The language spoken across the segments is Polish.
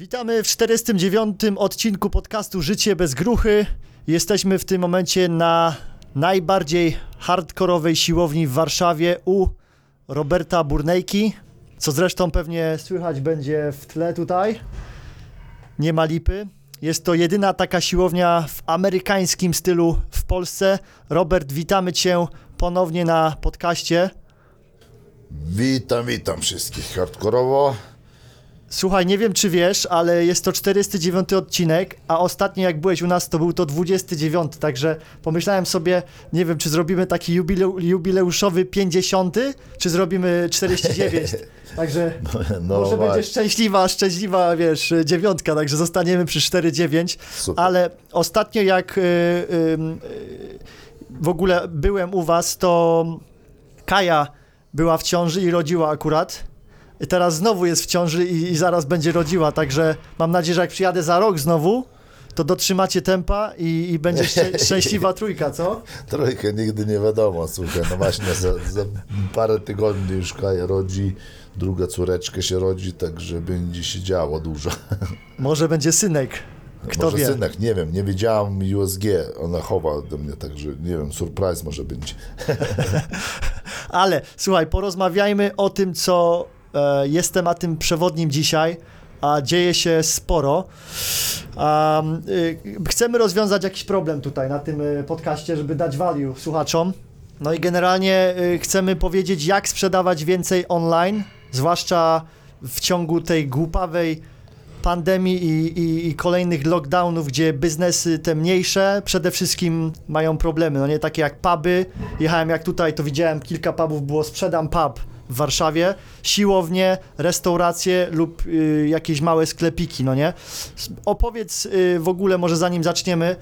Witamy w 49. odcinku podcastu Życie bez gruchy. Jesteśmy w tym momencie na najbardziej hardkorowej siłowni w Warszawie u Roberta Burnejki, co zresztą pewnie słychać będzie w tle tutaj. Nie ma lipy. Jest to jedyna taka siłownia w amerykańskim stylu w Polsce. Robert, witamy Cię ponownie na podcaście. Witam, witam wszystkich hardkorowo. Słuchaj, nie wiem czy wiesz, ale jest to 49 odcinek, a ostatnio jak byłeś u nas, to był to 29, także pomyślałem sobie, nie wiem, czy zrobimy taki jubile jubileuszowy 50, czy zrobimy 49. Także No może właśnie. będzie szczęśliwa, szczęśliwa, wiesz, dziewiątka, także zostaniemy przy 4-9. Super. Ale ostatnio jak y, y, y, w ogóle byłem u was, to Kaja była w ciąży i rodziła akurat. I teraz znowu jest w ciąży i, i zaraz będzie rodziła, także mam nadzieję, że jak przyjadę za rok znowu, to dotrzymacie tempa i, i będzie szczę, szczęśliwa trójka, co? Trójkę nigdy nie wiadomo, słuchaj, no właśnie za, za parę tygodni już Kaja rodzi, druga córeczka się rodzi, także będzie się działo dużo. Może będzie synek. Kto może wie? synek, nie wiem, nie wiedziałam USG, ona chowa ode mnie, także nie wiem, surprise może będzie. Ale słuchaj, porozmawiajmy o tym, co e, jest tematem przewodnim dzisiaj, a dzieje się sporo. Y, chcemy rozwiązać jakiś problem tutaj na tym y, podcaście, żeby dać value słuchaczom. No i generalnie y, chcemy powiedzieć, jak sprzedawać więcej online, zwłaszcza w ciągu tej głupawej pandemii i, i, i kolejnych lockdownów, gdzie biznesy te mniejsze przede wszystkim mają problemy, no nie takie jak puby. Jechałem jak tutaj, to widziałem kilka pubów, było sprzedam pub w Warszawie, siłownie, restauracje lub y, jakieś małe sklepiki, no nie? Opowiedz y, w ogóle, może zanim zaczniemy,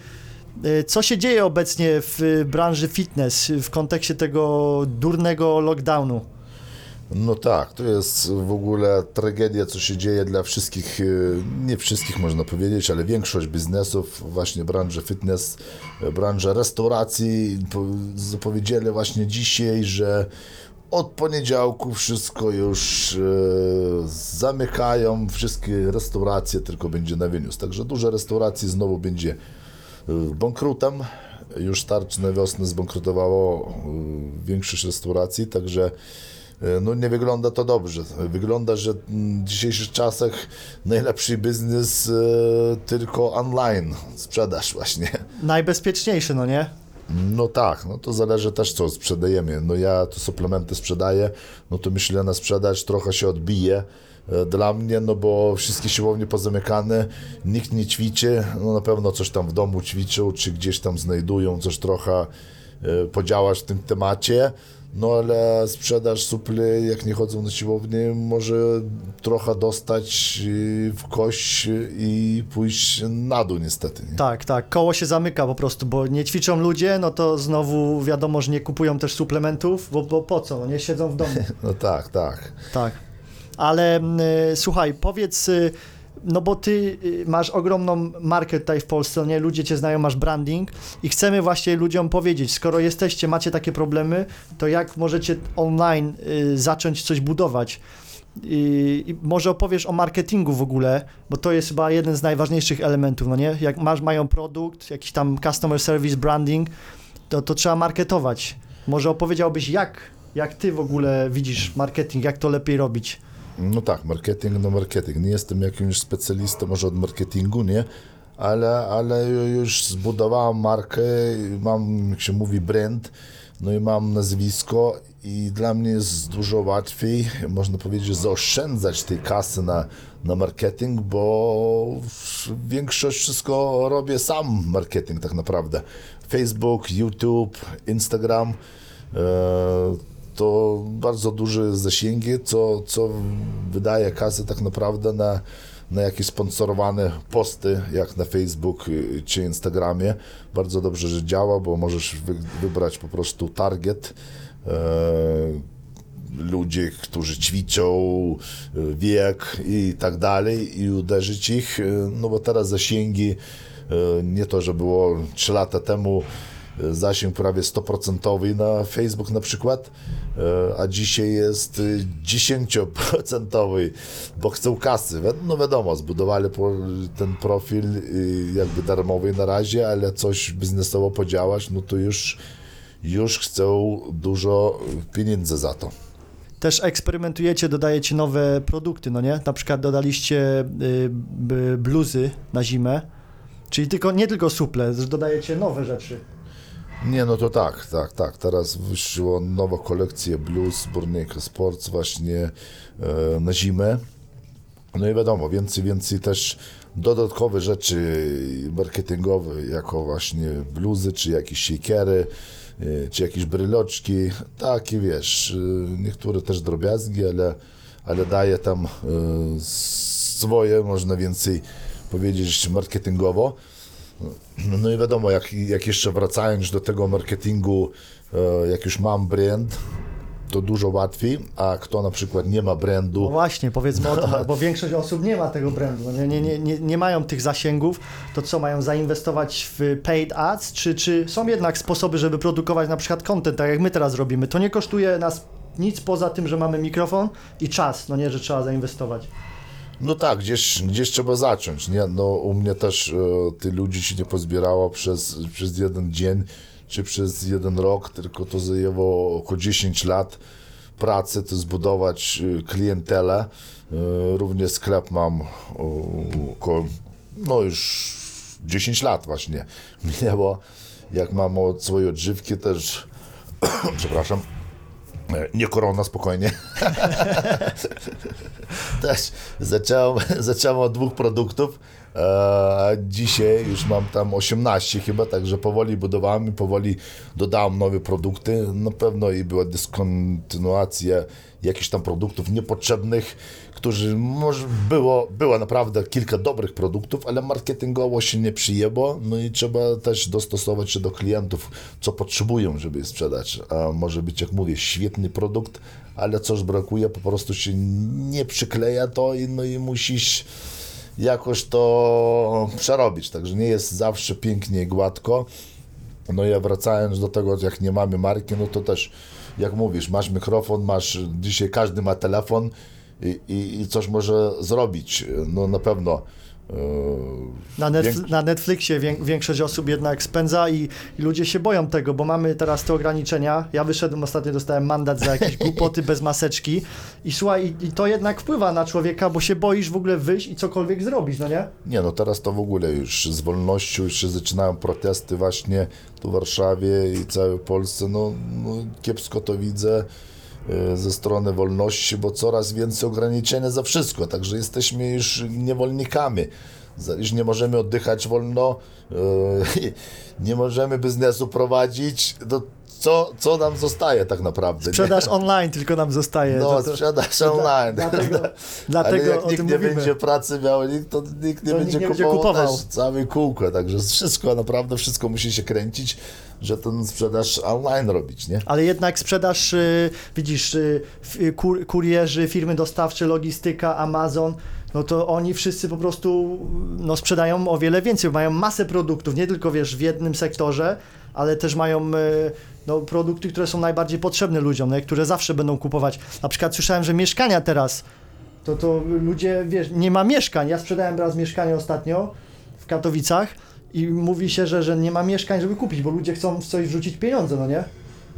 y, co się dzieje obecnie w y, branży fitness y, w kontekście tego durnego lockdownu? No tak, to jest w ogóle tragedia, co się dzieje dla wszystkich, e, nie wszystkich można powiedzieć, ale większość biznesów, właśnie branża fitness, branża restauracji, po- zapowiedzieli właśnie dzisiaj, że od poniedziałku wszystko już e, zamykają, wszystkie restauracje tylko będzie na wyniósł. Także dużo restauracji znowu będzie e, bankrutem. Już tarcz na wiosnę zbankrutowało e, większość restauracji, także E, No nie wygląda to dobrze. Wygląda, że w dzisiejszych czasach najlepszy biznes tylko online, sprzedaż właśnie. Najbezpieczniejszy, no nie? No tak, no to zależy też co sprzedajemy. No ja to suplementy sprzedaję, no to myślę na sprzedaż trochę się odbije e, dla mnie, no bo wszystkie siłownie pozamykane, nikt nie ćwiczy, no na pewno coś tam w domu ćwiczą, czy gdzieś tam znajdują coś trochę e, podziałać w tym temacie, no ale sprzedaż supli, jak nie chodzą na siłownię, może trochę dostać e, w kość i pójść na dół niestety. Nie? Tak, tak. Koło się zamyka po prostu, bo nie ćwiczą ludzie, no to znowu wiadomo, że nie kupują też suplementów, bo, bo po co? Nie siedzą w domu. No tak, tak. Tak. Ale mm, y, słuchaj, powiedz, y, no bo ty y, masz ogromną markę tutaj w Polsce, nie? Ludzie cię znają, masz branding i chcemy właśnie ludziom powiedzieć, skoro jesteście, macie takie problemy, to jak możecie online y, zacząć coś budować? I, I może opowiesz o marketingu w ogóle, bo to jest chyba jeden z najważniejszych elementów, no nie? Jak masz, mają produkt, jakiś tam customer service, branding, to, to trzeba marketować. Może opowiedziałbyś, jak, jak ty w ogóle widzisz marketing, jak to lepiej robić? No tak, marketing, no marketing. Nie jestem jakimś specjalistą może od marketingu, nie? Ale, ale już zbudowałem markę, mam, jak się mówi, brand, no i mam nazwisko i dla mnie jest dużo łatwiej, można powiedzieć, zaoszczędzać tej kasy na, na marketing, bo większość wszystko robię sam marketing tak naprawdę. Facebook, YouTube, Instagram, e, to bardzo duże zasięgi, co, co wydaje kasę tak naprawdę na, na jakieś sponsorowane posty, jak na Facebook y, czy Instagramie. Bardzo dobrze, że działa, bo możesz wy, wybrać po prostu target. E, ludzi, którzy ćwiczą, y, wiek i tak dalej i uderzyć ich, y, no bo teraz zasięgi, nie to, że było 3 lata temu zasięg prawie 100% na Facebook na przykład, e, a dzisiaj jest e, 10%, bo chcą kasy. No wiadomo, zbudowali ten profil e, jakby darmowy na razie, ale coś biznesowo podziałać, no to już, już chcą dużo pieniędzy za to. Też eksperymentujecie, dodajecie nowe produkty, no nie? Na przykład dodaliście bluzy na zimę, czyli tylko, nie tylko suple, dodajecie nowe rzeczy. Nie, no to tak, tak, tak. Teraz wyszła nowa kolekcja Blues Burnika Sports właśnie e, na zimę. No i wiadomo, więcej, więcej też dodatkowe rzeczy marketingowe, jako właśnie bluzy, czy jakieś shakiery, e, czy jakieś bryloczki. Takie, wiesz, e, niektóre też drobiazgi, ale, ale daje tam e, swoje, można więcej powiedzieć, marketingowo. No i wiadomo, jak, jak jeszcze wracając do tego marketingu, e, jak już mam brand, to dużo łatwiej, a kto na przykład nie ma No brandu, właśnie, powiedzmy o tym, bo większość osób nie ma tego brandu, no nie, nie, nie, nie, nie mają tych zasięgów, to co, mają zainwestować w paid ads, czy, czy są jednak sposoby, żeby produkować na przykład content, tak jak my teraz robimy, to nie kosztuje nas nic poza tym, że mamy mikrofon i czas, no nie, że trzeba zainwestować. No tak, gdzieś, gdzieś trzeba zacząć, nie? No u mnie też e, ty ludzi się nie pozbierało przez, przez jeden dzień, czy przez jeden rok, tylko to zajęło około 10 lat pracy, to zbudować e, klientelę. E, Również sklep mam około, no już 10 lat właśnie minęło. Jak mam od swojej odżywki też, przepraszam, nie korona, spokojnie. Też zacząłem, zacząłem od dwóch produktów, e, a dzisiaj już mam tam 18 chyba, także powoli budowałem i powoli dodałem nowe produkty. Na pewno i była dyskontynuacja jakichś tam produktów niepotrzebnych, którzy może było, było naprawdę kilka dobrych produktów, ale marketingowo się nie przyjęło, no i trzeba też dostosować się do klientów, co potrzebują, żeby je sprzedać. A może być, jak mówię, świetny produkt, ale coś brakuje, po prostu się nie przykleja to i, no i musisz jakoś to przerobić, także nie jest zawsze pięknie i gładko. No i wracając do tego, jak nie mamy marki, no to też, jak mówisz, masz mikrofon, masz, dzisiaj każdy ma telefon i, i, i coś może zrobić, no na pewno. Na, Więk- na Netflixie wię- większość osób jednak spędza i, i ludzie się boją tego, bo mamy teraz te ograniczenia. Ja wyszedłem ostatnio, dostałem mandat za jakieś głupoty bez maseczki i słuchaj, i, i to jednak wpływa na człowieka, bo się boisz w ogóle wyjść i cokolwiek zrobić, no nie? Nie, no teraz to w ogóle już z wolnością już się zaczynają protesty właśnie tu w Warszawie i całej Polsce. No, no kiepsko to widzę ze strony wolności, bo coraz więcej ograniczenia za wszystko, także jesteśmy już niewolnikami. Już nie możemy oddychać wolno, e, nie możemy biznesu prowadzić. No, co, co nam zostaje tak naprawdę? nie? Sprzedaż online tylko nam zostaje. No, To- to- sprzedaż online. Dlatego, Ale dlatego jak o nikt nie mówimy. będzie pracy miał, nikt, to nikt nie, To będzie, nikt nie będzie kupował kupował. też całe kółko, także wszystko naprawdę, wszystko musi się kręcić, że ten sprzedaż online robić, nie? Ale jednak sprzedaż, y, widzisz, y, y, kur, kurierzy, firmy dostawcze, logistyka, Amazon, no to oni wszyscy po prostu no, sprzedają o wiele więcej, mają masę produktów, nie tylko wiesz w jednym sektorze, ale też mają y, no, produkty, które są najbardziej potrzebne ludziom, no, które zawsze będą kupować. Na przykład słyszałem, że mieszkania teraz, to, to ludzie, wiesz, nie ma mieszkań. Ja sprzedałem teraz mieszkanie ostatnio w Katowicach i mówi się, że, że nie ma mieszkań, żeby kupić, bo ludzie chcą w coś wrzucić pieniądze, no nie?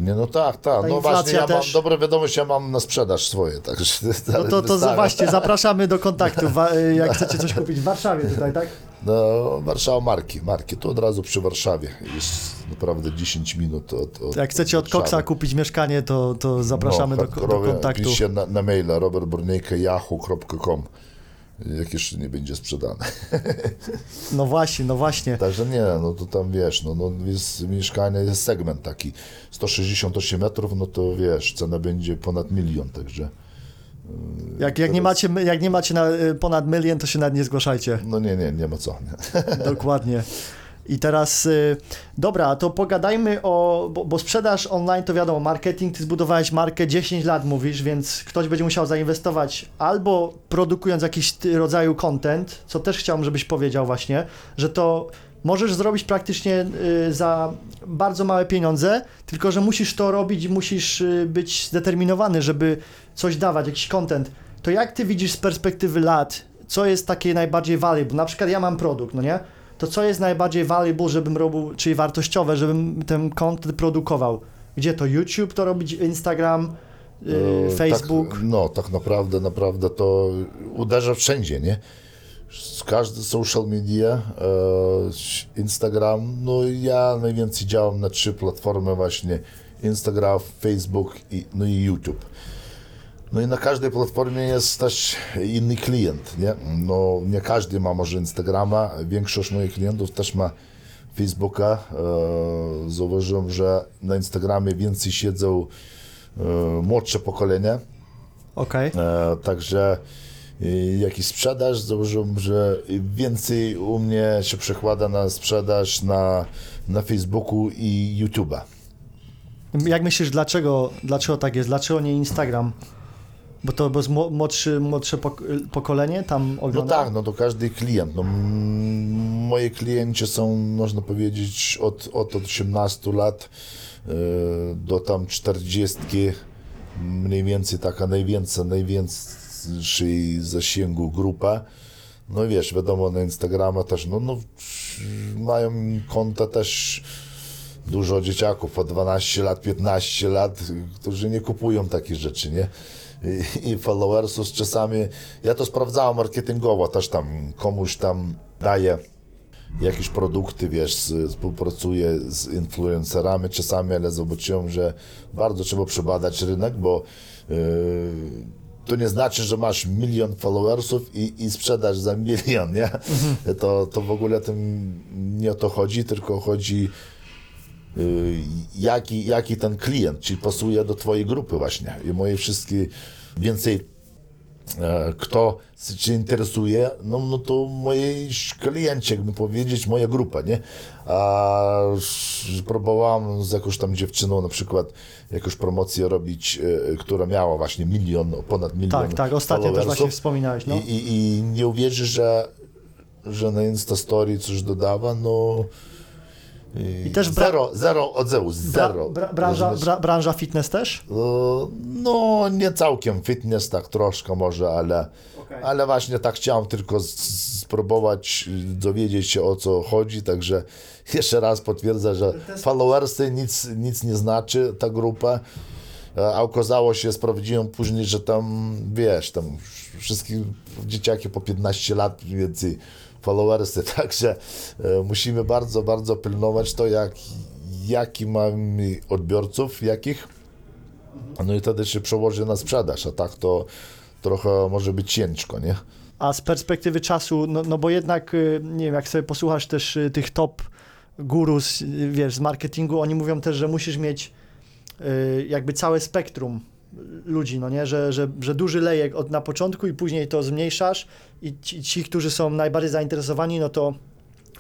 Nie, no tak, tak. Ta No właśnie, ja też. mam dobre wiadomość, ja mam na sprzedaż swoje, także... No to, to właśnie, zapraszamy do kontaktu, wa- jak chcecie coś kupić w Warszawie tutaj, tak? No, Warszawa Marki, Marki, to od razu przy Warszawie, jest naprawdę 10 minut od, od Jak chcecie od. Koksa kupić mieszkanie, to, to zapraszamy do, do hardkorowe, kontaktu. Piszcie na, na maila robertbornejka.yahoo.com jak jeszcze nie będzie sprzedane. No właśnie, no właśnie. Także nie, no to tam wiesz, no, no jest mieszkanie, jest segment taki 168 metrów, no to wiesz, cena będzie ponad milion, także Jak, jak, nie, macie, jak nie macie na y, ponad milion, to się nawet nie zgłaszajcie. no nie, nie, nie ma co. Nie. Dokładnie. I teraz, y, dobra, to pogadajmy o, bo, bo sprzedaż online to wiadomo, marketing, ty zbudowałeś markę 10 lat mówisz, więc ktoś będzie musiał zainwestować albo produkując jakiś rodzaju content, co też chciałbym, żebyś powiedział właśnie, że to możesz zrobić praktycznie y, za bardzo małe pieniądze, tylko że musisz to robić, musisz y, być zdeterminowany, żeby coś dawać, jakiś content. To jak ty widzisz z perspektywy lat, co jest takie najbardziej valuable? Na przykład ja mam produkt, no nie? To co jest najbardziej valuable, żebym robił, czyli wartościowe, żebym ten content produkował? Gdzie to? YouTube to robić, Instagram, y, E, Facebook? Tak, no, tak naprawdę, naprawdę to uderza wszędzie, nie? Z każdy social media, e, Instagram, no ja najwięcej działam na trzy platformy właśnie, Instagram, Facebook i, no i YouTube. No i na każdej platformie jest też inny klient, nie? No nie każdy ma może Instagrama, większość moich klientów też ma Facebooka. E, zauważyłem, że na Instagramie więcej siedzą e, młodsze pokolenie, Okej. e, także jakiś sprzedaż, zauważyłem, że więcej u mnie się przekłada na sprzedaż na, na Facebooku i YouTube'a. Jak myślisz, dlaczego, dlaczego tak jest? Dlaczego nie Instagram? Bo to mło- młodszy, młodsze pok- pokolenie tam No ogląda? tak, no to każdy klient. No, moi klienci są, można powiedzieć, od, od 18 lat e, do tam 40, mniej więcej taka najwięcej, największej zasięgu grupa. No wiesz, wiadomo, na Instagrama też, no, no mają konta też dużo dzieciaków po 12 lat, 15 lat, którzy nie kupują takich rzeczy, nie? I, followersów. Czasami, ja to sprawdzałem marketingowo, też tam komuś tam daję jakieś produkty, wiesz, współpracuję z influencerami. Czasami, ale zobaczyłem, że bardzo trzeba przebadać rynek, bo yy, to nie znaczy, że masz milion followersów i, i sprzedasz za milion, nie? To, to w ogóle tym nie o to chodzi, tylko chodzi jaki, jaki ten klient, czy pasuje do twojej grupy właśnie. I moje wszystkie, więcej e, kto się interesuje, no, no to moi klienci, jakby powiedzieć, moja grupa, nie? A próbowałem z jakąś tam dziewczyną na przykład jakąś promocję robić, e, która miała właśnie milion, ponad milion Tak, tak, ostatnio też właśnie wspominałeś, no. I, i, I nie uwierzysz, że, że na Instastory coś dodawa, no... I też bra- zero, zero odzewu, Bra, zero. bra, branża, Rozumiesz? bra, branża fitness też? E, No, nie całkiem fitness, tak troszkę może, ale, Okej. ale właśnie tak chciałem tylko spróbować y, dowiedzieć się o co chodzi, także jeszcze raz potwierdzę, że followersy nic, nic nie znaczy, ta grupa. E, A okazało się, sprawdziłem później, że tam, wiesz, tam wszystkie dzieciaki po 15 lat mniej więcej followersy, także e, musimy bardzo, bardzo pilnować to, jak, jaki mamy odbiorców, jakich, no i wtedy się przełoży na sprzedaż, a tak to trochę może być ciężko, nie? A z perspektywy czasu, no, no bo jednak, y, nie wiem, jak sobie posłuchasz też y, tych top gurus, y, wiesz, z marketingu, oni mówią też, że musisz mieć jakby całe spektrum ludzi, no nie, że, że, że duży lejek od na początku i później to zmniejszasz i ci, ci którzy są najbardziej zainteresowani, no to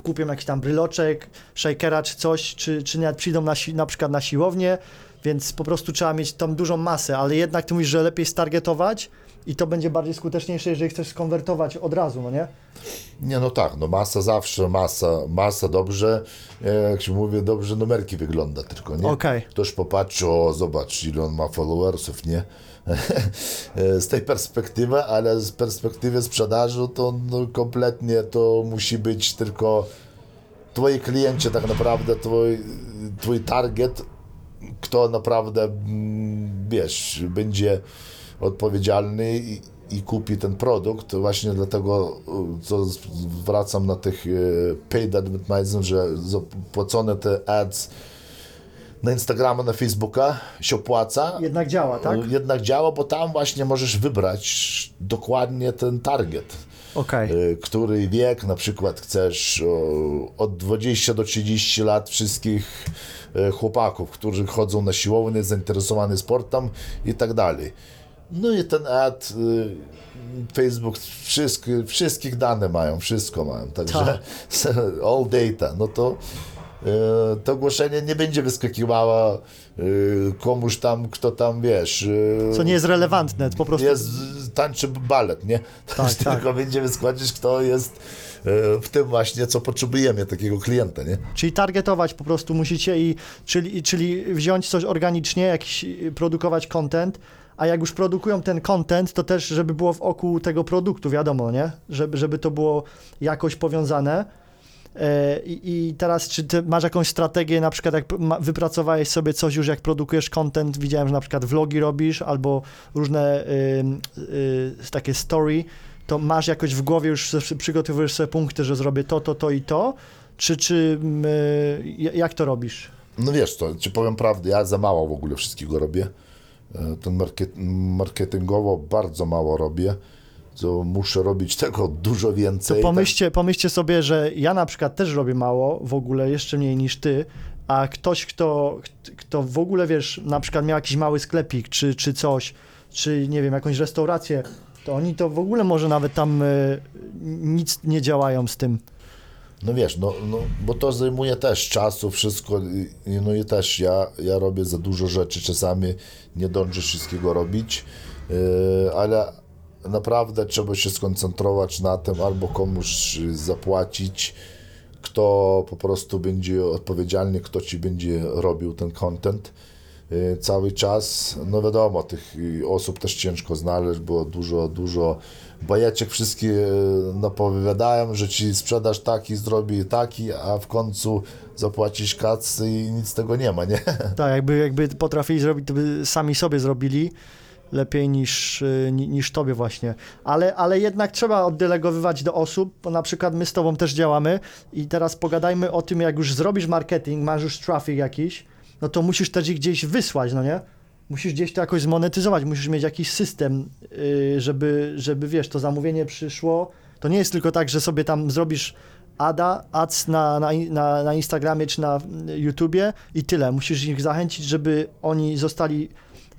kupią jakiś tam bryloczek, shakera czy coś, czy, czy nawet przyjdą na, na przykład na siłownię, więc po prostu trzeba mieć tam dużą masę, ale jednak ty mówisz, że lepiej stargetować i to będzie bardziej skuteczniejsze, jeżeli chcesz skonwertować od razu, no nie? Nie, no tak, no masa zawsze, masa, masa dobrze, e, jak się mówi, dobrze numerki wygląda tylko, nie? Okej. Ktoś popatrzy, o zobacz, ile on ma followersów, nie? E, z tej perspektywy, ale z perspektywy sprzedaży to no, kompletnie to musi być tylko twoi klienci tak naprawdę, twój, twój target, kto naprawdę, mm, wiesz, będzie odpowiedzialny i, i kupi ten produkt. Właśnie dlatego, y, co wracam na tych y, paid advertising, że zapłacone te ads na Instagrama, na Facebooka się opłaca. Jednak działa, tak? Y, Jednak działa, bo tam właśnie możesz wybrać dokładnie ten target. Okej. Y, który wiek na przykład chcesz od 20 do 30 lat wszystkich chłopaków, którzy chodzą na siłownię, zainteresowani sportem i tak dalej. No i ten ad, y, Facebook, wszystkie, wszystkich dane mają, wszystko mają, także all data, no to y, to ogłoszenie nie będzie wyskakiwało y, komuś tam, kto tam, wiesz, Co nie jest relevantne, po prostu. jest, tańczy balet, nie? Tak, Tylko tak. będzie wyskoczyć, kto jest w tym właśnie, co potrzebujemy, takiego klienta, nie? Czyli targetować po prostu musicie i czyli, czyli wziąć coś organicznie, jakiś produkować content, a jak już produkują ten content, to też żeby było w oku tego produktu, wiadomo, nie? Żeby, żeby to było jakoś powiązane. E, I, I teraz, czy ty masz jakąś strategię, na przykład jak wypracowałeś sobie coś już, jak produkujesz content, widziałem, że na przykład vlogi robisz, albo różne y, y, takie story, to masz jakoś w głowie już przygotowujesz sobie punkty, że zrobię to, to, to i to, czy, czy y, jak to robisz? No wiesz co, ci powiem prawdę, ja za mało w ogóle wszystkiego robię. E, Ten market, marketingowo bardzo mało robię. To muszę robić tego dużo To więcej. pomyślcie, pomyślcie sobie, że ja na przykład też robię mało, w ogóle jeszcze mniej niż ty, a ktoś, kto, kto w ogóle, wiesz, na przykład miał jakiś mały sklepik, czy, czy coś, czy nie wiem, jakąś restaurację, to oni to w ogóle może nawet tam y, nic nie działają z tym. No wiesz, no, no, bo to zajmuje też czasu, wszystko. No i też ja, ja robię za dużo rzeczy, czasami nie dążę wszystkiego robić, yy, ale naprawdę trzeba się skoncentrować na tym, albo komuś zapłacić, kto po prostu będzie odpowiedzialny, kto ci będzie robił ten content y, cały czas. No wiadomo, tych osób też ciężko znaleźć, bo dużo, dużo bajeczek wszystkie y, napowiadają, że ci sprzedaż taki, zrobi taki, a w końcu zapłacisz kac i nic z tego nie ma, nie? Tak, jakby, jakby potrafili zrobić, to by sami sobie zrobili lepiej niż, ni- niż tobie właśnie. Ale, ale jednak trzeba oddelegowywać do osób, bo na przykład my z tobą też działamy i teraz pogadajmy o tym, jak już zrobisz marketing, masz już traffic jakiś, no to musisz też ich gdzieś wysłać, no nie? Musisz gdzieś to jakoś zmonetyzować, musisz mieć jakiś system, y, żeby, żeby wiesz, to zamówienie przyszło. To nie jest tylko tak, że sobie tam zrobisz ada, ads na, na, na, na Instagramie czy na YouTubie i tyle. Musisz ich zachęcić, żeby oni zostali,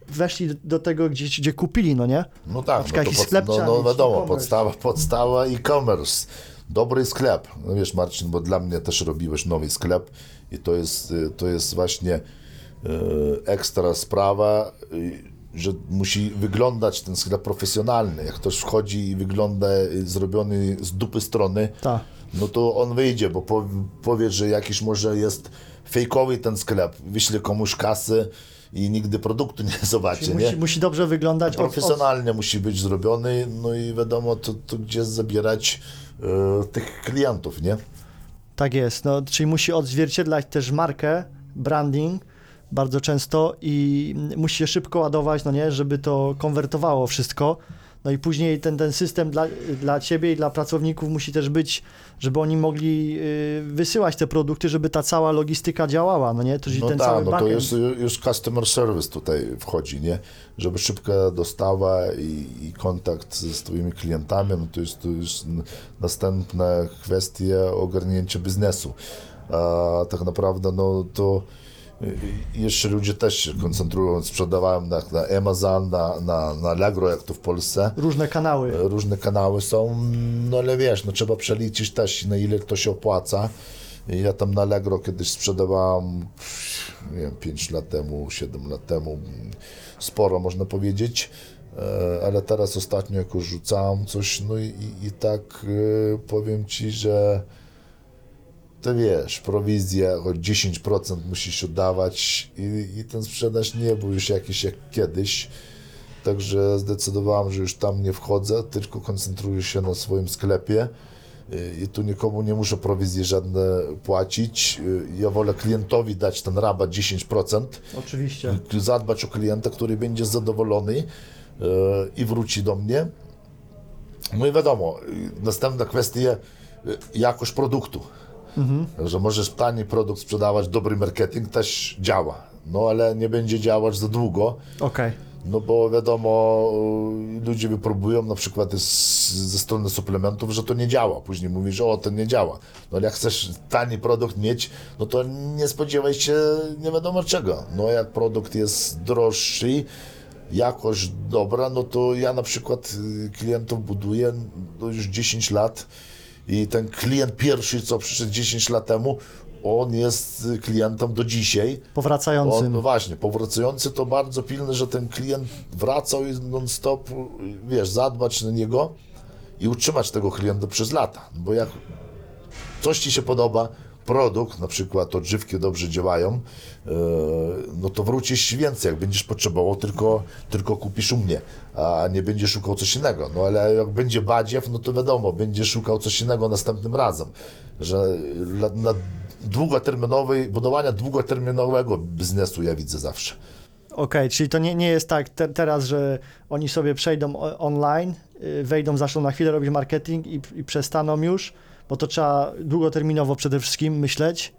weszli do tego, gdzie, gdzie kupili, no nie? No tak, no, to jakiś pod, no, no wiadomo, e-commerce. podstawa, podstawa e-commerce. Dobry sklep. No wiesz Marcin, bo dla mnie też robiłeś nowy sklep i to jest, y, to jest właśnie y, ekstra sprawa, y, że musi wyglądać ten sklep profesjonalny. Jak ktoś wchodzi i wygląda y, zrobiony z dupy strony, Tak. no to on wyjdzie, bo po, powie, że jakiś może jest fejkowy ten sklep, wyśle komuś kasy i nigdy produktu nie zobaczy, nie? Musi, musi dobrze wyglądać. od- od- profesjonalnie musi być zrobiony, no i wiadomo, to, to gdzie zabierać e, tych klientów, nie? Tak jest, no, czyli musi odzwierciedlać też markę, branding bardzo często i musi się szybko ładować, no nie, żeby to konwertowało wszystko. No i później ten, ten system dla, dla ciebie i dla pracowników musi też być, żeby oni mogli y, wysyłać te produkty, żeby ta cała logistyka działała, no nie? To, No ten tak, cały no to backend. już, customer service tutaj wchodzi, nie? Żeby szybka dostawa i, i kontakt z, z twoimi klientami, no to jest to już następna kwestia ogarnięcia biznesu. A tak naprawdę, no to jeszcze ludzie też się koncentrują, sprzedawałem na, na Amazon, na, na, na Allegro, jak to w Polsce. Różne kanały. różne kanały są, no ale wiesz, no trzeba przeliczyć też na ile to się opłaca. Ja tam na Allegro kiedyś sprzedawałem, nie wiem, 5 lat temu, 7 lat temu, sporo można powiedzieć, E, ale teraz ostatnio jakoś rzucałem coś, no i, i, i tak e, powiem Ci, że to wiesz, prowizja choć 10% musisz oddawać i, i ten sprzedaż nie był już jakiś jak kiedyś. Także zdecydowałem, że już tam nie wchodzę, tylko koncentruję się na swoim sklepie i tu nikomu nie muszę prowizji żadne płacić. Ja wolę klientowi dać ten rabat 10%, Oczywiście. zadbać o klienta, który będzie zadowolony y, i wróci do mnie. No i wiadomo, następna kwestia, y, jakość produktu. Że możesz tani produkt sprzedawać, dobry marketing też działa. No ale nie będzie działać za długo. Okej. No bo wiadomo, y, ludzie wypróbują na przykład z, ze strony suplementów, że to nie działa. Później mówisz, o, to nie działa. No ale jak chcesz tani produkt mieć, no to nie spodziewaj się nie wiadomo czego. No jak produkt jest droższy, jakość dobra, no to ja na przykład y, klientów buduję no już 10 lat i ten klient pierwszy, co przyszedł 10 lat temu, on jest klientem do dzisiaj. Powracającym. On, no właśnie, powracający to bardzo pilne, że ten klient wracał i non-stop, wiesz, zadbać na niego i utrzymać tego klienta przez lata. Bo jak coś Ci się podoba, produkt, na przykład odżywki dobrze działają, e, no to wrócisz więcej, jak będziesz potrzebował, tylko, tylko kupisz u mnie, a nie będziesz szukał coś innego. No ale jak będzie badziew, no to wiadomo, będziesz szukał coś innego następnym razem. Że na długoterminowej, budowania długoterminowego biznesu ja widzę zawsze. Okej, czyli to nie, nie jest tak te, teraz, że oni sobie przejdą online, y, wejdą, zaczną na chwilę robić marketing i, i przestaną już, bo to trzeba długoterminowo przede wszystkim myśleć,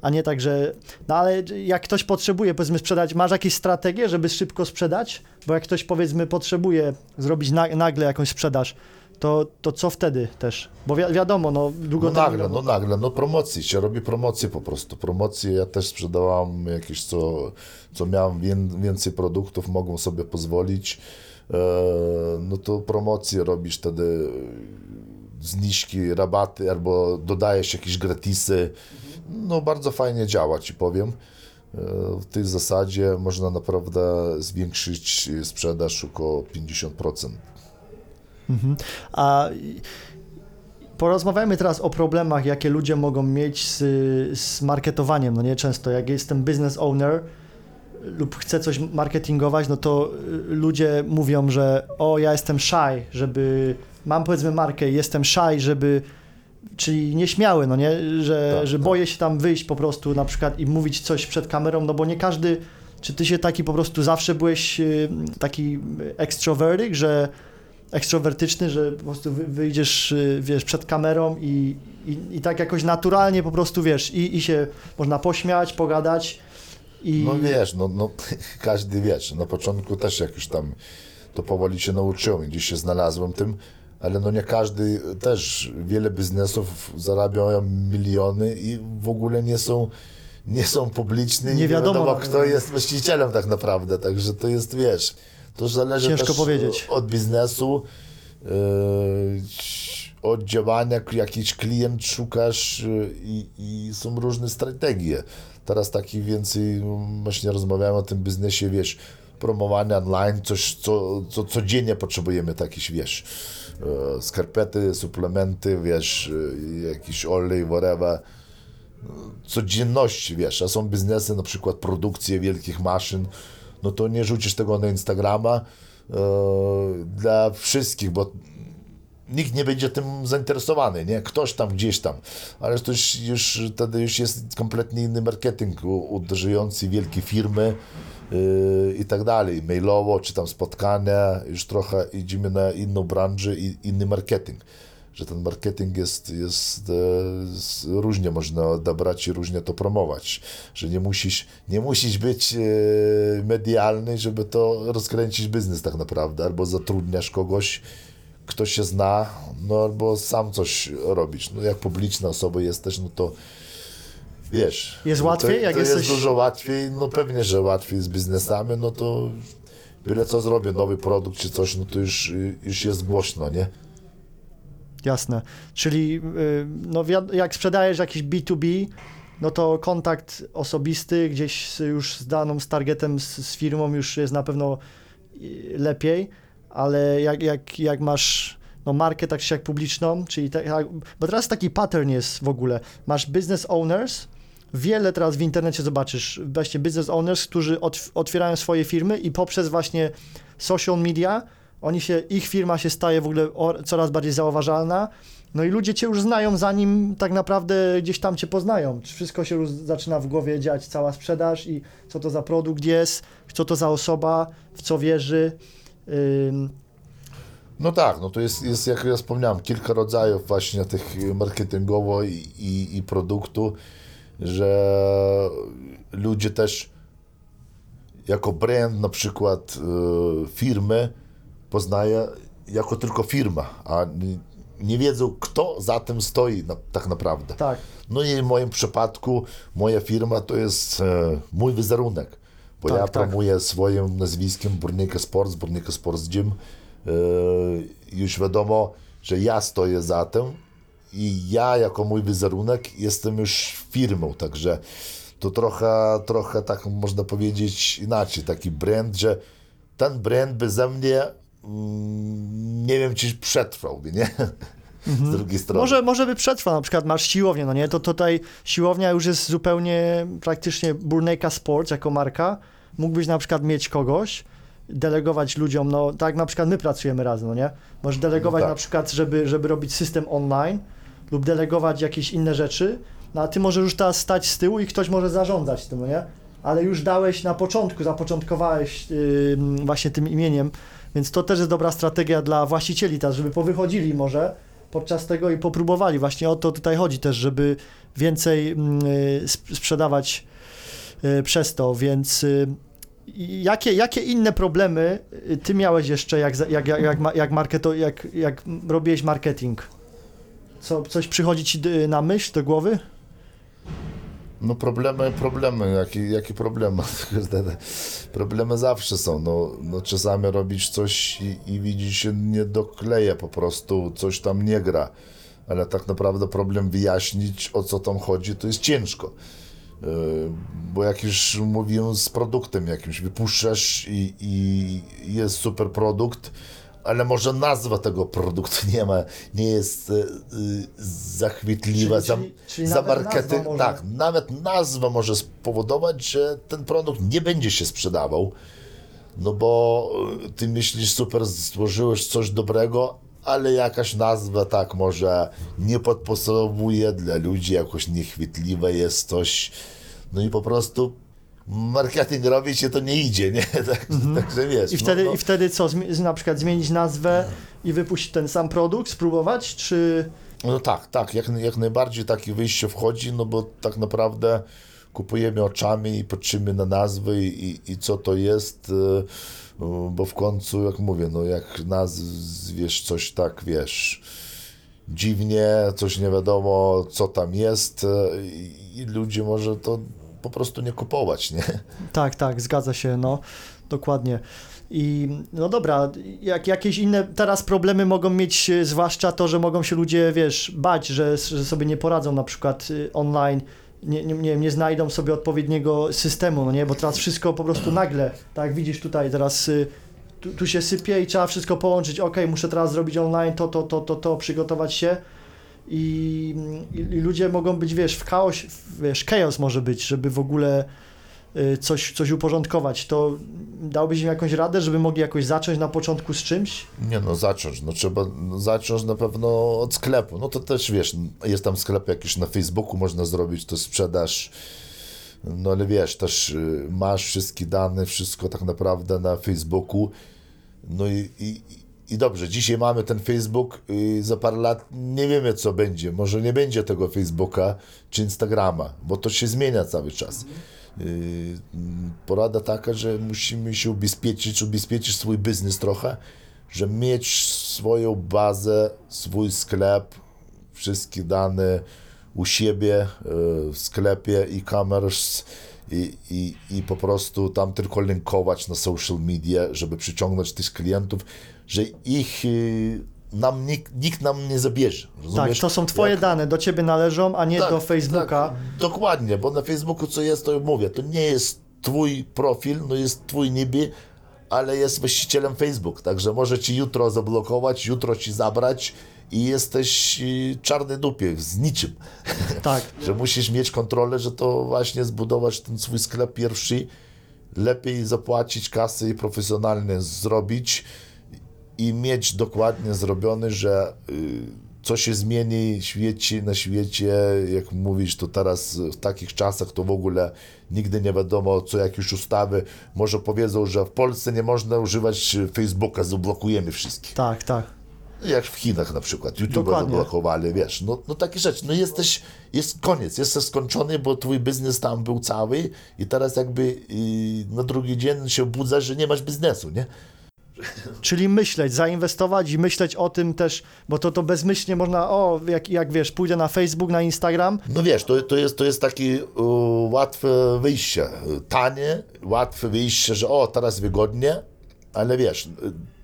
a nie tak, że... No ale jak ktoś potrzebuje, powiedzmy, sprzedać, masz jakieś strategie, żeby szybko sprzedać? Bo jak ktoś, powiedzmy, potrzebuje zrobić na, nagle jakąś sprzedaż, to, to co wtedy też? Bo wi wiadomo, no No nagle, no nagle, no promocji, się robi promocje po prostu. Promocje ja też sprzedawałem jakieś, co, co miałem wię- więcej produktów, mogą sobie pozwolić. E, no to promocje robisz wtedy, zniżki, rabaty, albo dodajesz jakieś gratisy. No bardzo fajnie działa, ci powiem. E, W tej zasadzie można naprawdę zwiększyć sprzedaż około 50%. Mhm. A porozmawiajmy teraz o problemach, jakie ludzie mogą mieć z, z marketowaniem. No nie często, jak jestem business owner lub chcę coś marketingować, no to y, ludzie mówią, że o, ja jestem shy, żeby, mam powiedzmy markę, jestem shy, żeby, czyli nieśmiały, no nie, że, Tak, że tak. boję się tam wyjść po prostu na przykład i mówić coś przed kamerą, no bo nie każdy, czy ty się taki po prostu zawsze byłeś y, taki extrovertyk, że ekstrowertyczny, że po prostu wy- wyjdziesz, y, wiesz, przed kamerą i, i, i tak jakoś naturalnie po prostu, wiesz, i, i się można pośmiać, pogadać i... No wiesz, no, no każdy wiesz, na początku też jakoś tam to powoli się nauczyłem, gdzieś się znalazłem tym, ale no nie każdy, też wiele biznesów zarabiają miliony i w ogóle nie są, nie są publiczne, Nie i wiadomo, no. kto jest właścicielem tak naprawdę, także to jest, wiesz, to zależy Ciężko też powiedzieć. od biznesu, yy, od działania, jakiś klient szukasz yy, i, i są różne strategie. Teraz taki więcej, właśnie rozmawiamy o tym biznesie, wiesz, promowania online, coś, co, co codziennie potrzebujemy, takich, wiesz, e, skarpety, suplementy, wiesz, e, jakiś olej, whatever, codzienności, wiesz, a są biznesy, na przykład produkcje wielkich maszyn, no to nie rzucisz tego na Instagrama e, dla wszystkich, bo nikt nie będzie tym zainteresowany, nie? Ktoś tam, gdzieś tam. Ale to już, już wtedy już jest kompletnie inny marketing uderzający wielkie firmy yy, i tak dalej. Mailowo, czy tam spotkania, już trochę idziemy na inną branżę i inny marketing. Że ten marketing jest, jest z- różnie można odebrać i różnie to promować. Że nie musisz, nie musisz być e, medialny, żeby to rozkręcić biznes tak naprawdę. Albo zatrudniasz kogoś, kto się zna, no albo sam coś robisz. No jak publiczna osoba jesteś, no to wiesz. Jest no łatwiej, to, jak to jesteś- jest dużo łatwiej, no pewnie, że łatwiej z biznesami, no to byle co zrobię, nowy produkt czy coś, no to już, już jest głośno, nie? Jasne. Czyli y, no, jak sprzedajesz jakiś B2B, no to kontakt osobisty gdzieś już z daną, z targetem, z, z firmą już jest na pewno y, lepiej, ale jak, jak, jak masz no, markę tak czy jak publiczną, czyli tak, bo teraz taki pattern jest w ogóle. Masz business owners, wiele teraz w internecie zobaczysz, właśnie business owners, którzy otw- otwierają swoje firmy i poprzez właśnie social media oni się, ich firma się staje w ogóle coraz bardziej zauważalna. No i ludzie cię już znają, zanim tak naprawdę gdzieś tam cię poznają. Wszystko się już zaczyna w głowie dziać, cała sprzedaż i co to za produkt jest, co to za osoba, w co wierzy. No tak, no to jest, jest jak ja wspomniałem, kilka rodzajów właśnie tych marketingowo i, i, i produktu, że ludzie też jako brand na przykład e, firmy poznaje jako tylko firma, a nie, nie wiedzą kto za tym stoi na, tak naprawdę. tak, No i w moim przypadku moja firma to jest e, mój wizerunek. Bo Tak, ja tak. promuję swoim nazwiskiem Burnika Sports, Burnika Sports Gym. E, już wiadomo, że ja stoję za tym i ja jako mój wizerunek jestem już firmą, także to trochę, trochę tak można powiedzieć inaczej, taki brand, że ten brand beze mnie mm, nie wiem, czy przetrwałby, nie? Z drugiej strony. Może, może by przetrwał, na przykład masz siłownię, no nie? To tutaj siłownia już jest zupełnie praktycznie Burnejka Sports jako marka. Mógłbyś na przykład mieć kogoś, delegować ludziom, no tak na przykład my pracujemy razem, no nie? Możesz delegować No tak. na przykład, żeby, żeby robić system online lub delegować jakieś inne rzeczy, no a ty możesz już teraz stać z tyłu i ktoś może zarządzać tym, no nie? Ale już dałeś na początku, zapoczątkowałeś yy, właśnie tym imieniem, więc to też jest dobra strategia dla właścicieli teraz, żeby powychodzili może podczas tego i popróbowali. Właśnie o to tutaj chodzi też, żeby więcej mm, sp- sprzedawać y, przez to, więc y, jakie, jakie inne problemy y, ty miałeś jeszcze, jak, jak, jak, jak, jak, marketo, jak, jak robiłeś marketing? Co, coś przychodzi ci y, na myśl, do głowy? No problemy, problemy, jakie, jakie problemy? problemy zawsze są, no, no czasami robisz coś i, i widzisz się nie dokleja po prostu, coś tam nie gra, ale tak naprawdę problem wyjaśnić o co tam chodzi to jest ciężko. Yy, Bo jak już mówiłem z produktem jakimś, wypuszczasz i, i jest super produkt, ale może nazwa tego produktu nie ma, nie jest e, zachwytliwa, Czyli- za, czyli- czyli za marketing. może- Tak, nawet nazwa może spowodować, że ten produkt nie będzie się sprzedawał, no bo e, ty myślisz, super, stworzyłeś coś dobrego, ale jakaś nazwa tak może nie podpasowuje dla ludzi, jakoś niechwytliwe jest coś, no i po prostu marketing robić się to nie idzie, nie? Tak, Także wiesz. Mhm. I wtedy, no, no. I wtedy co, na przykład zmienić nazwę i wypuścić ten sam produkt, spróbować, czy... No tak, tak, jak, jak najbardziej takie wyjście wchodzi, no bo tak naprawdę kupujemy oczami i patrzymy na nazwy i, i, co to jest, y, bo w końcu, jak mówię, no jak nazwiesz coś tak, wiesz, dziwnie, coś nie wiadomo, co tam jest y, i ludzie może to po prostu nie kupować, nie? Tak, tak, zgadza się, no, dokładnie. I no dobra, jak, jakieś inne teraz problemy mogą mieć, e, zwłaszcza to, że mogą się ludzie, wiesz, bać, że, że sobie nie poradzą na przykład y, online, nie, nie, nie, nie znajdą sobie odpowiedniego systemu, no nie, bo teraz wszystko po prostu nagle, tak widzisz tutaj, teraz y, tu, tu się sypie i trzeba wszystko połączyć, ok, muszę teraz zrobić online to, to, to, to, to, przygotować się i, i, ludzie mogą być, wiesz, w chaos, wiesz, chaos może być, żeby w ogóle y, coś, coś uporządkować, to dałbyś im jakąś radę, żeby mogli jakoś zacząć na początku z czymś? Nie no, zacząć, no trzeba no, zacząć na pewno od sklepu, no to też wiesz, jest tam sklep jakiś na Facebooku, można zrobić to sprzedaż, no ale wiesz, też y, masz wszystkie dane, wszystko tak naprawdę na Facebooku, no i, i, i dobrze, dzisiaj mamy ten Facebook i za parę lat nie wiemy co będzie, może nie będzie tego Facebooka czy Instagrama, bo to się zmienia cały czas. Yy, porada taka, że musimy się ubezpieczyć, ubezpieczyć swój biznes trochę, że mieć swoją bazę, swój sklep, wszystkie dane u siebie yy, w sklepie e-commerce i, i, i po prostu tam tylko linkować na social media, żeby przyciągnąć tych klientów, że ich yy, nam nikt, nikt nam nie zabierze. Tak, Rozumiesz? to są twoje Jak- dane, do ciebie należą, a nie tak, do Facebooka. Tak, dokładnie, bo na Facebooku co jest, to mówię, to nie jest twój profil, no jest twój niby, ale jest właścicielem Facebook, także może ci jutro zablokować, jutro ci zabrać i jesteś y, czarny dupie z niczym. Tak, że musisz mieć kontrolę, że to właśnie zbudować ten swój sklep pierwszy, lepiej zapłacić kasę i profesjonalnie zrobić i mieć dokładnie zrobiony, że y, co się zmieni świecie, na świecie, jak mówisz, to teraz w takich czasach to w ogóle nigdy nie wiadomo, co jakieś ustawy, może powiedzą, że w Polsce nie można używać Facebooka, zablokujemy wszystkich. tak, tak. Jak w Chinach na przykład, YouTube zablokowali, wiesz, no, no takie rzeczy, no jesteś, jest koniec, jesteś skończony, bo twój biznes tam był cały i teraz jakby i na drugi dzień się obudzasz, że nie masz biznesu, nie? Czyli myśleć, zainwestować i myśleć o tym też, bo to, to bezmyślnie można, o, jak, jak wiesz, pójdę na Facebook, na Instagram, No wiesz, to, to, jest, to jest takie e, łatwe wyjście. Tanie, łatwe wyjście, że o, teraz wygodnie, ale wiesz,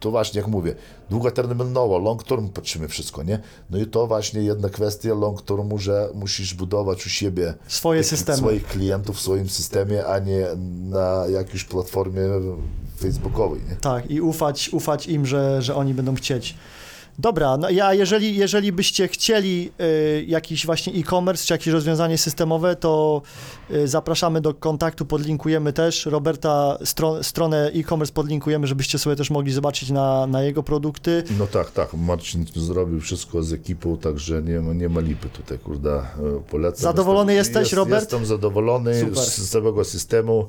to właśnie jak mówię, długoterminowo, long term patrzymy wszystko, nie? No i to właśnie jedna kwestia long termu, że musisz budować u siebie Swoje systemy. swoich klientów w swoim systemie, a nie na jakiejś platformie facebookowej, nie? Tak, i ufać, ufać im, że, że oni będą chcieć. Dobra, no ja jeżeli, jeżeli byście chcieli y, jakiś właśnie e-commerce czy jakieś rozwiązanie systemowe, to y, zapraszamy do kontaktu, podlinkujemy też. Roberta stron, stronę e-commerce podlinkujemy, żebyście sobie też mogli zobaczyć na, na jego produkty. No tak, tak. Marcin zrobił wszystko z ekipą, także nie ma, nie ma lipy tutaj, kurde, e, polecam. Zadowolony Jestem- jesteś, Robert? Jestem zadowolony Super. z całego systemu.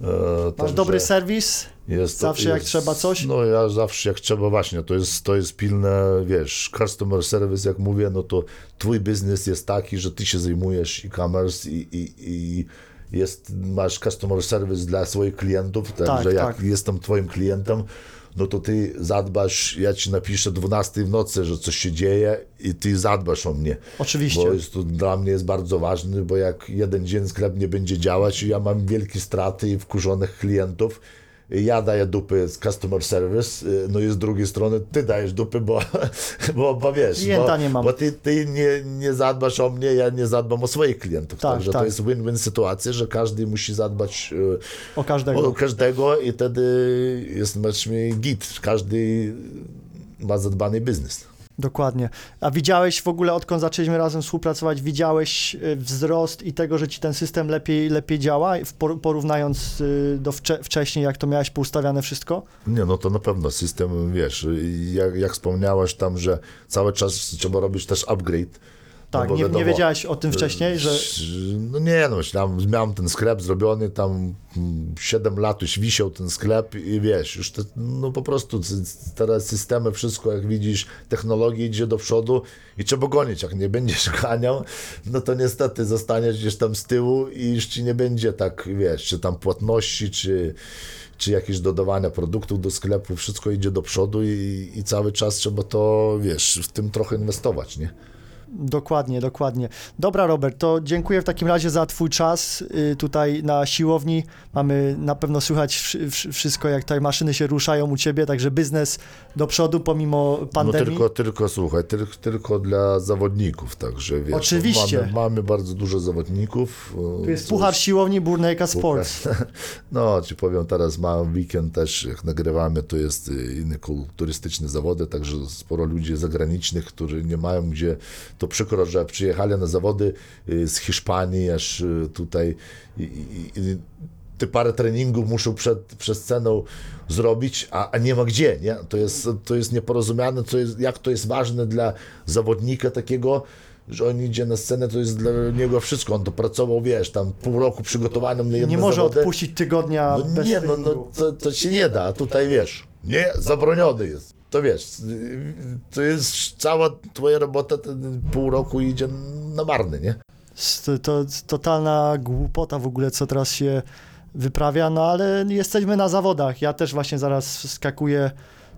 E, Masz także dobry serwis? jest, zawsze jak trzeba coś? No ja zawsze jak trzeba właśnie, to jest, to jest pilne, wiesz, customer service, jak mówię, no to twój biznes jest taki, że ty się zajmujesz e-commerce i, i, i jest, masz customer service dla swoich klientów, także Tak, jak tak. jestem twoim klientem, no to ty zadbasz, ja ci napiszę 12 w nocy, że coś się dzieje i ty zadbasz o mnie. Oczywiście. Bo jest to dla mnie jest bardzo ważny, bo jak jeden dzień sklep nie będzie działać i ja mam wielkie straty i wkurzonych klientów, ja daję dupy z customer service, y, no i z drugiej strony ty dajesz dupy, bo, bo, bo wiesz, Klienta bo, nie mam. bo ty, ty nie, nie zadbasz o mnie, ja nie zadbam o swoich klientów. Tak, Także tak. to jest win-win sytuacja, że każdy musi zadbać y, O każdego. o każdego i wtedy jest masz git. Każdy ma zadbany biznes. Dokładnie. A widziałeś w ogóle, odkąd zaczęliśmy razem współpracować, widziałeś y, wzrost i tego, że ci ten system lepiej, lepiej działa, porównując y, do wcze- wcześniej, jak to miałeś poustawiane wszystko? Nie, no to na pewno system, wiesz, jak, jak wspomniałeś tam, że cały czas trzeba robić też upgrade. Tak, no nie, nie wiadomo, wiedziałeś o tym wcześniej, że... No nie, no myślałem, miałem ten sklep zrobiony, tam 7 lat już wisiał ten sklep i wiesz, już te, no po prostu teraz systemy, wszystko jak widzisz, technologia idzie do przodu i trzeba gonić, jak nie będziesz ganiał, no to niestety zostaniesz gdzieś tam z tyłu i już ci nie będzie tak, wiesz, czy tam płatności, czy czy jakieś dodawania produktów do sklepu, wszystko idzie do przodu i, i cały czas trzeba to, wiesz, w tym trochę inwestować, nie? Dokładnie, dokładnie. Dobra, Robert, to dziękuję w takim razie za Twój czas y, tutaj na siłowni. Mamy na pewno słychać wszy- wszy- wszystko, jak tutaj maszyny się ruszają u Ciebie, także biznes do przodu pomimo pandemii. No tylko, tylko słuchaj, tylko, tylko dla zawodników, także wiesz. Oczywiście. Mamy, mamy bardzo dużo zawodników. Tu jest puchar siłowni Burnejka Sports. No, ci powiem teraz, mam weekend też, jak nagrywamy, to jest y, inne kulturystyczne zawody, także sporo ludzi zagranicznych, którzy nie mają gdzie, to przykro, że przyjechali na zawody y, z Hiszpanii, aż y, tutaj i, i, i te parę treningów muszą przed, przed sceną zrobić, a, a nie ma gdzie, nie? To jest, to jest nieporozumiane, co jest, jak to jest ważne dla zawodnika takiego, że on idzie na scenę, to jest dla niego wszystko. On to pracował, wiesz, tam pół roku przygotowaniem na Nie może zawody. odpuścić tygodnia No bez nie, no, no to, to się nie da, a tutaj wiesz, nie, zabroniony jest. To wiesz, to jest cała twoja robota, ten pół roku idzie na marny, nie? To, to totalna głupota w ogóle, co teraz się wyprawia, no ale jesteśmy na zawodach. Ja też właśnie zaraz skakuję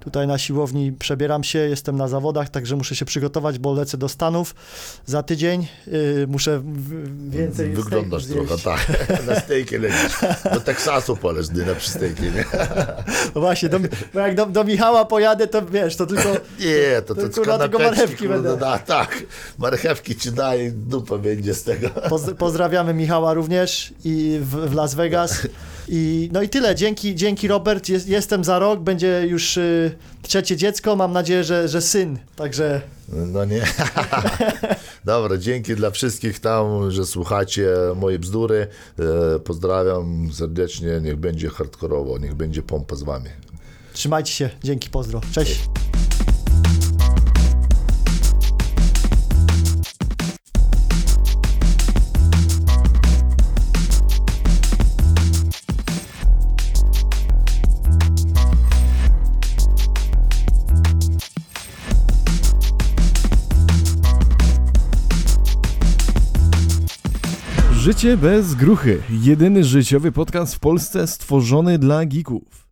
tutaj na siłowni, przebieram się, jestem na zawodach, także muszę się przygotować, bo lecę do Stanów za tydzień. Yy, muszę więcej Wyglądasz trochę tak, na stejki lecisz. Do Teksasu polesz, gdy na przystejki, nie? No właśnie, do, bo jak do, do Michała pojadę, to wiesz, to tylko Nie, to, To to, tylko marchewki będę. Da, tak, marchewki ci daje, dupa będzie z tego. Poz, pozdrawiamy Michała również i w, w Las Vegas. I, no i tyle. Dzięki, dzięki Robert. Jest, jestem za rok. Będzie już y, trzecie dziecko. Mam nadzieję, że, że syn. Także No nie. Dobra, dzięki dla wszystkich tam, że słuchacie mojej bzdury. E, Pozdrawiam serdecznie, niech będzie hardkorowo, niech będzie pompa z wami. trzymajcie się. Dzięki, pozdro. Cześć. Życie bez gruchy. Jedyny życiowy podcast w Polsce stworzony dla geeków.